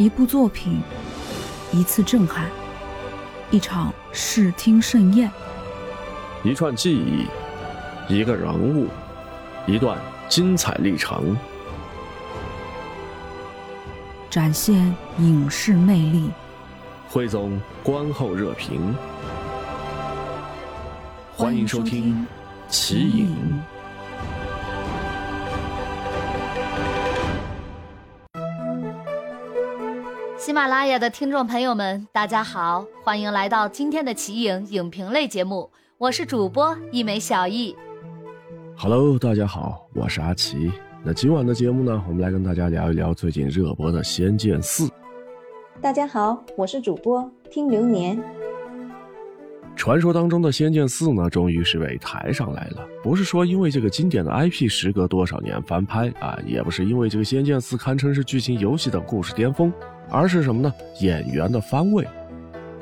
一部作品，一次震撼，一场视听盛宴，一串记忆，一个人物，一段精彩历程，展现影视魅力。汇总观后热评，欢迎收听《奇影》。喜马拉雅的听众朋友们，大家好，欢迎来到今天的奇影影评类节目，我是主播一枚小艺。Hello，大家好，我是阿奇。那今晚的节目呢，我们来跟大家聊一聊最近热播的《仙剑四》。大家好，我是主播听流年。传说当中的《仙剑四》呢，终于是被抬上来了。不是说因为这个经典的 IP 时隔多少年翻拍啊，也不是因为这个《仙剑四》堪称是剧情、游戏等故事巅峰。而是什么呢？演员的番位，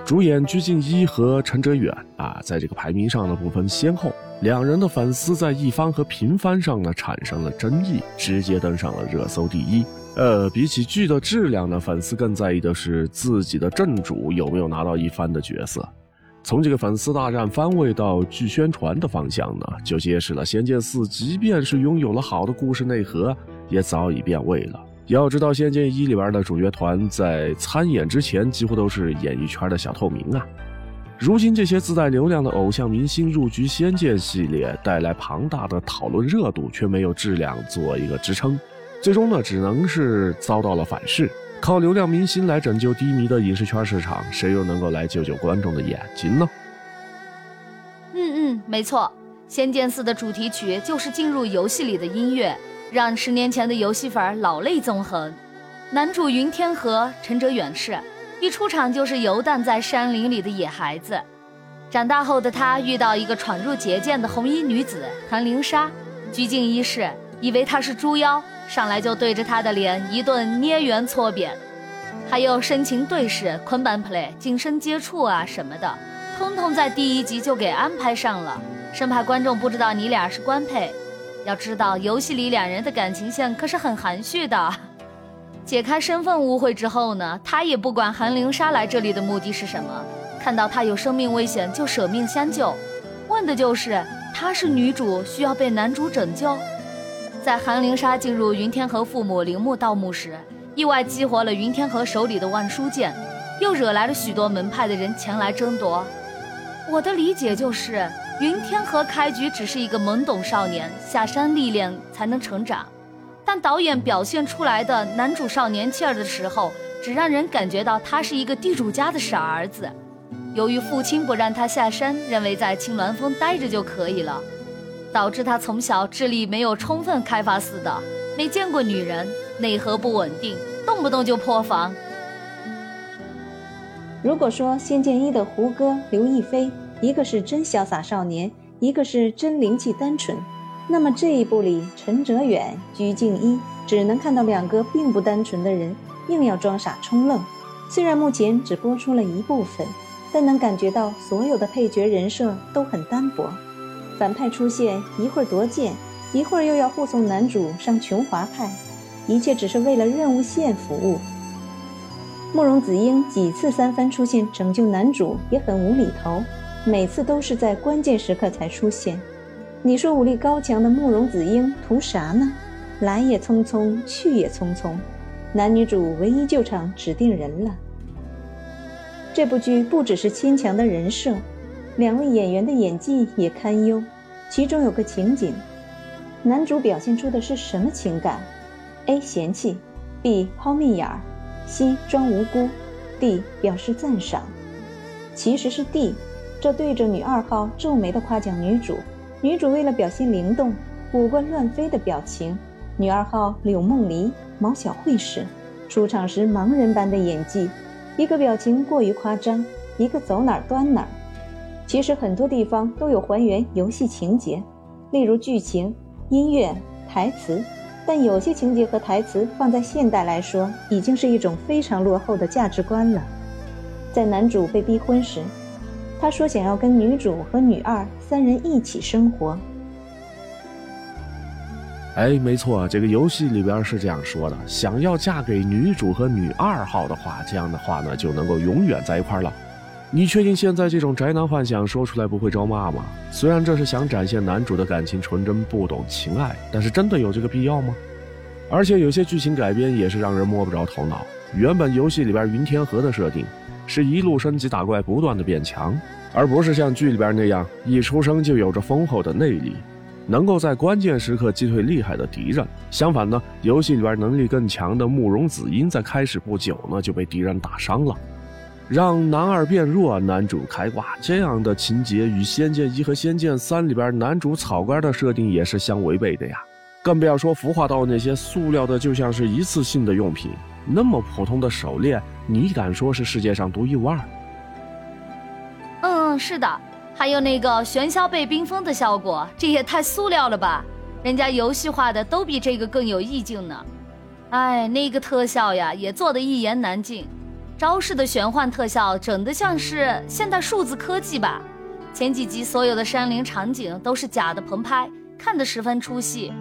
主演鞠婧祎和陈哲远啊，在这个排名上呢不分先后，两人的粉丝在一番和平番上呢产生了争议，直接登上了热搜第一。呃，比起剧的质量呢，粉丝更在意的是自己的正主有没有拿到一番的角色。从这个粉丝大战番位到剧宣传的方向呢，就揭示了《仙剑四》即便是拥有了好的故事内核，也早已变味了。要知道，《仙剑一》里边的主角团在参演之前，几乎都是演艺圈的小透明啊。如今这些自带流量的偶像明星入局《仙剑》系列，带来庞大的讨论热度，却没有质量做一个支撑，最终呢，只能是遭到了反噬。靠流量明星来拯救低迷的影视圈市场，谁又能够来救救观众的眼睛呢？嗯嗯，没错，《仙剑四》的主题曲就是进入游戏里的音乐。让十年前的游戏粉老泪纵横。男主云天河陈哲远是一出场就是游荡在山林里的野孩子。长大后的他遇到一个闯入结界的红衣女子韩灵莎，鞠婧祎是以为她是猪妖，上来就对着他的脸一顿捏圆搓扁。还有深情对视、捆绑 play、近身接触啊什么的，通通在第一集就给安排上了，生怕观众不知道你俩是官配。要知道，游戏里两人的感情线可是很含蓄的。解开身份误会之后呢，他也不管韩灵莎来这里的目的是什么，看到她有生命危险就舍命相救，问的就是她是女主需要被男主拯救。在韩灵莎进入云天河父母陵墓盗墓时，意外激活了云天河手里的万书剑，又惹来了许多门派的人前来争夺。我的理解就是。云天河开局只是一个懵懂少年，下山历练才能成长。但导演表现出来的男主少年气儿的时候，只让人感觉到他是一个地主家的傻儿子。由于父亲不让他下山，认为在青鸾峰待着就可以了，导致他从小智力没有充分开发似的，没见过女人，内核不稳定，动不动就破防。如果说《仙剑一》的胡歌、刘亦菲。一个是真潇洒少年，一个是真灵气单纯。那么这一部里，陈哲远、鞠婧祎只能看到两个并不单纯的人，硬要装傻充愣。虽然目前只播出了一部分，但能感觉到所有的配角人设都很单薄。反派出现，一会儿夺剑，一会儿又要护送男主上琼华派，一切只是为了任务线服务。慕容子英几次三番出现拯救男主，也很无厘头。每次都是在关键时刻才出现，你说武力高强的慕容子英图啥呢？来也匆匆，去也匆匆，男女主唯一救场指定人了。这部剧不只是牵强的人设，两位演员的演技也堪忧。其中有个情景，男主表现出的是什么情感？A 嫌弃，B 抛媚眼儿，C 装无辜，D 表示赞赏。其实是 D。这对着女二号皱眉的夸奖女主，女主为了表现灵动、五官乱飞的表情，女二号柳梦璃、毛小慧时，出场时盲人般的演技，一个表情过于夸张，一个走哪儿端哪儿。其实很多地方都有还原游戏情节，例如剧情、音乐、台词，但有些情节和台词放在现代来说，已经是一种非常落后的价值观了。在男主被逼婚时。他说：“想要跟女主和女二三人一起生活。”哎，没错，这个游戏里边是这样说的：想要嫁给女主和女二号的话，这样的话呢，就能够永远在一块了。你确定现在这种宅男幻想说出来不会招骂吗？虽然这是想展现男主的感情纯真、不懂情爱，但是真的有这个必要吗？而且有些剧情改编也是让人摸不着头脑。原本游戏里边云天河的设定是一路升级打怪，不断的变强，而不是像剧里边那样一出生就有着丰厚的内力。能够在关键时刻击退厉害的敌人。相反呢，游戏里边能力更强的慕容紫英在开始不久呢就被敌人打伤了，让男二变弱，男主开挂。这样的情节与《仙剑一》和《仙剑三》里边男主草根的设定也是相违背的呀。更不要说孵化到那些塑料的就像是一次性的用品，那么普通的手链，你敢说是世界上独一无二？嗯，是的。还有那个玄霄被冰封的效果，这也太塑料了吧！人家游戏化的都比这个更有意境呢。哎，那个特效呀，也做的一言难尽。招式的玄幻特效整得像是现代数字科技吧？前几集所有的山林场景都是假的棚拍，看得十分出戏。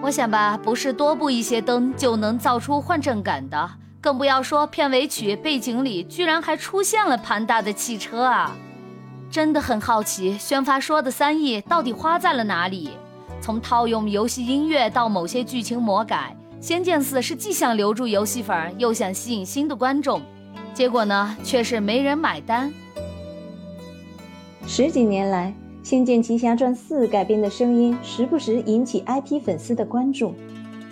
我想吧，不是多布一些灯就能造出幻阵感的，更不要说片尾曲背景里居然还出现了庞大的汽车啊！真的很好奇，宣发说的三亿到底花在了哪里？从套用游戏音乐到某些剧情魔改，《仙剑四》是既想留住游戏粉，又想吸引新的观众，结果呢，却是没人买单。十几年来，《仙剑奇侠传四》改编的声音时不时引起 IP 粉丝的关注。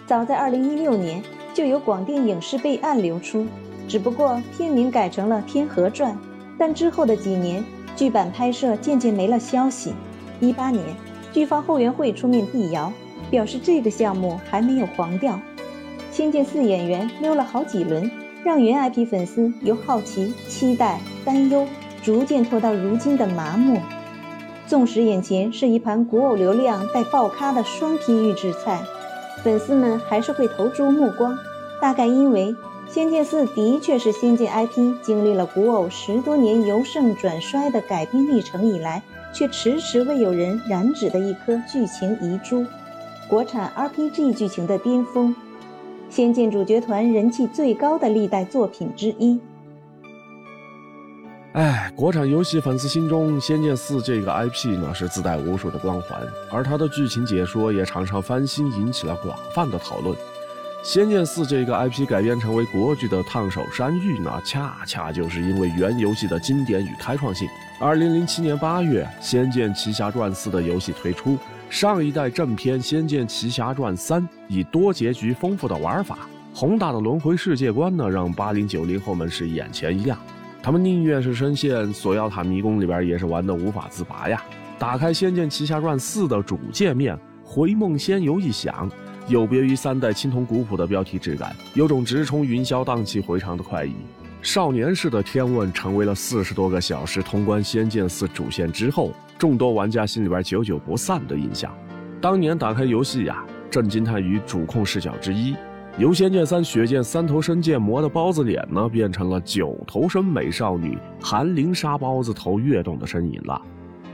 早在2016年，就有广电影视备案流出，只不过片名改成了《天河传》，但之后的几年。剧版拍摄渐渐没了消息。一八年，剧方后援会出面辟谣，表示这个项目还没有黄掉。《仙剑四》演员溜了好几轮，让原 IP 粉丝由好奇、期待、担忧，逐渐拖到如今的麻木。纵使眼前是一盘古偶流量带爆咖的双拼预制菜，粉丝们还是会投注目光。大概因为。《仙剑四》的确是仙剑 IP 经历了古偶十多年由盛转衰的改编历程以来，却迟迟未有人染指的一颗剧情遗珠，国产 RPG 剧情的巅峰，《仙剑》主角团人气最高的历代作品之一。哎，国产游戏粉丝心中，《仙剑四》这个 IP 呢是自带无数的光环，而它的剧情解说也常常翻新，引起了广泛的讨论。《仙剑四》这个 IP 改编成为国剧的烫手山芋呢，恰恰就是因为原游戏的经典与开创性。二零零七年八月，《仙剑奇侠传四》的游戏推出，上一代正片《仙剑奇侠传三》以多结局丰富的玩法、宏大的轮回世界观呢，让八零九零后们是眼前一亮。他们宁愿是深陷锁妖塔迷宫里边，也是玩得无法自拔呀。打开《仙剑奇侠传四》的主界面，回梦仙游一响。有别于三代青铜古朴的标题质感，有种直冲云霄荡气回肠的快意。少年式的天问成为了四十多个小时通关仙剑四主线之后，众多玩家心里边久久不散的印象。当年打开游戏呀，震惊叹于主控视角之一，由仙剑三血剑三头身剑魔的包子脸呢，变成了九头身美少女韩灵纱包子头跃动的身影了。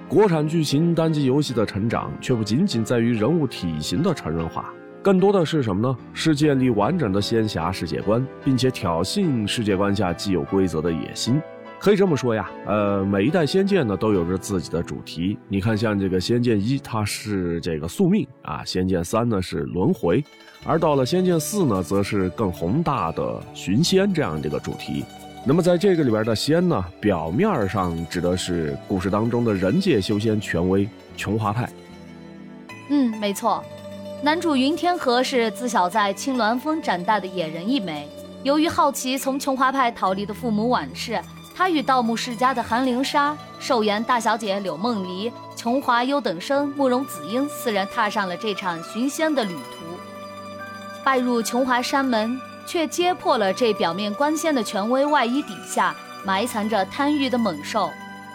国产剧情单机游戏的成长，却不仅仅在于人物体型的成人化。更多的是什么呢？是建立完整的仙侠世界观，并且挑衅世界观下既有规则的野心。可以这么说呀，呃，每一代仙剑呢都有着自己的主题。你看，像这个仙剑一，它是这个宿命啊；仙剑三呢是轮回，而到了仙剑四呢，则是更宏大的寻仙这样的一个主题。那么在这个里边的仙呢，表面上指的是故事当中的人界修仙权威琼华派。嗯，没错。男主云天河是自小在青鸾峰长大的野人一枚。由于好奇从琼华派逃离的父母往事，他与盗墓世家的韩灵纱、寿阳大小姐柳梦离、琼华优等生慕容紫英四人踏上了这场寻仙的旅途。拜入琼华山门，却揭破了这表面光鲜的权威外衣底下埋藏着贪欲的猛兽。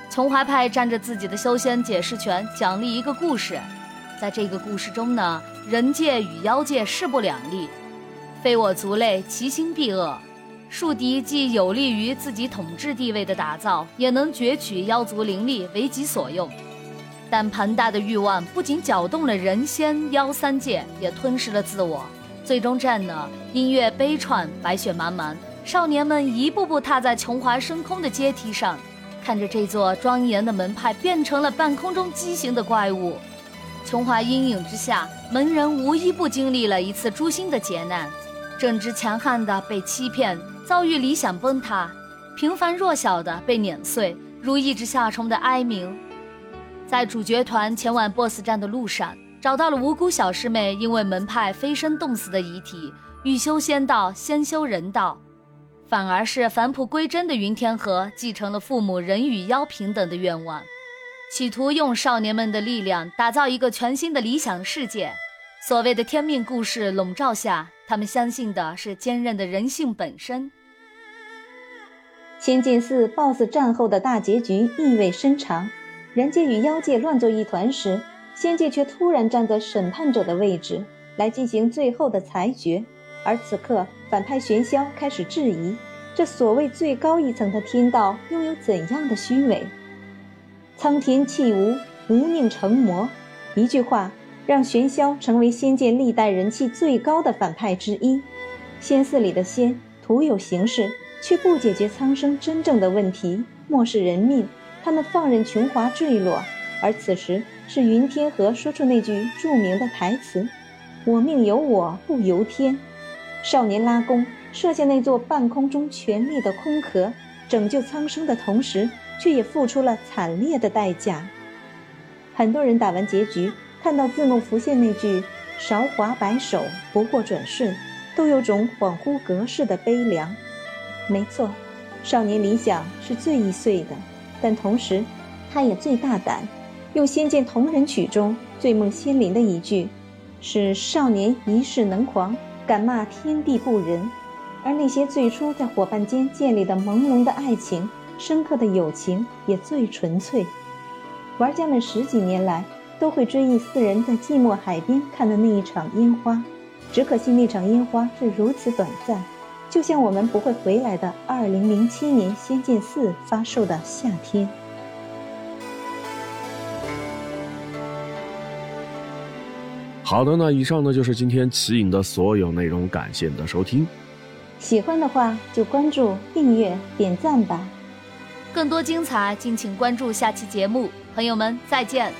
琼华派占着自己的修仙解释权，奖励一个故事。在这个故事中呢。人界与妖界势不两立，非我族类，其心必恶。树敌既有利于自己统治地位的打造，也能攫取妖族灵力为己所用。但庞大的欲望不仅搅动了人仙妖三界，也吞噬了自我。最终战呢，音乐悲怆，白雪茫茫，少年们一步步踏在琼华升空的阶梯上，看着这座庄严的门派变成了半空中畸形的怪物。琼华阴影之下，门人无一不经历了一次诛心的劫难，正直强悍的被欺骗，遭遇理想崩塌；平凡弱小的被碾碎，如一只夏虫的哀鸣。在主角团前往 BOSS 战的路上，找到了无辜小师妹因为门派飞升冻死的遗体。欲修仙道，先修人道，反而是返璞归真的云天河继承了父母人与妖平等的愿望，企图用少年们的力量打造一个全新的理想世界。所谓的天命故事笼罩下，他们相信的是坚韧的人性本身。仙剑四 BOSS 战后的大结局意味深长。人界与妖界乱作一团时，仙界却突然站在审判者的位置来进行最后的裁决。而此刻，反派玄霄开始质疑：这所谓最高一层的天道拥有怎样的虚伪？苍天弃吾，吾命成魔。一句话，让玄霄成为仙界历代人气最高的反派之一。仙寺里的仙徒有形式，却不解决苍生真正的问题，漠视人命。他们放任琼华坠落，而此时是云天河说出那句著名的台词：“我命由我不由天。”少年拉弓射下那座半空中权力的空壳，拯救苍生的同时，却也付出了惨烈的代价。很多人打完结局，看到字幕浮现那句“韶华白首，不过转瞬”，都有种恍惚隔世的悲凉。没错，少年理想是最易碎的。但同时，他也最大胆，用《仙剑同人曲》中醉梦仙灵的一句，是少年一世能狂，敢骂天地不仁。而那些最初在伙伴间建立的朦胧的爱情、深刻的友情，也最纯粹。玩家们十几年来都会追忆四人在寂寞海边看的那一场烟花，只可惜那场烟花是如此短暂。就像我们不会回来的二零零七年《仙剑四》发售的夏天。好的，那以上呢就是今天奇影的所有内容，感谢你的收听。喜欢的话就关注、订阅、点赞吧。更多精彩，敬请关注下期节目。朋友们，再见。